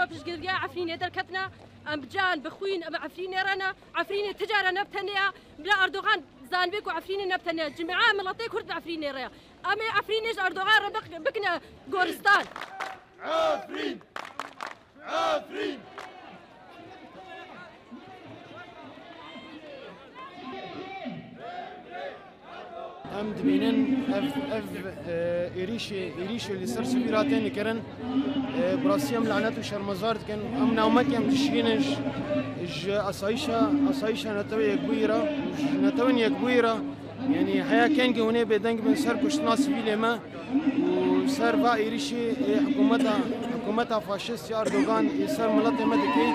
رو پشگرگا عفرینه درکتنا أم بجان بخوین أم عفرینه رانا عفرینه تجارة نبتنیا بلا أردوغان زانبك وعفرینه نبتنیا جماعة ملطي كرد عفرینه ريا. ام عفرینه أردوغان بكنا غورستان ام دبینن أف أف ایریش ایریش اللي سر سفيراتين كرن براسيام لعنات وشرمزار كان أم نومك ام تشينش ج اصايشا اصايشا نتوي كبيرة نتوي كبيرة. يعني حياة كان هنا بدنج من سر كشنا سفيل ما وسر با ايريشي حكومتها حكومتها فاشيست أردوغان يسر ملت مدكي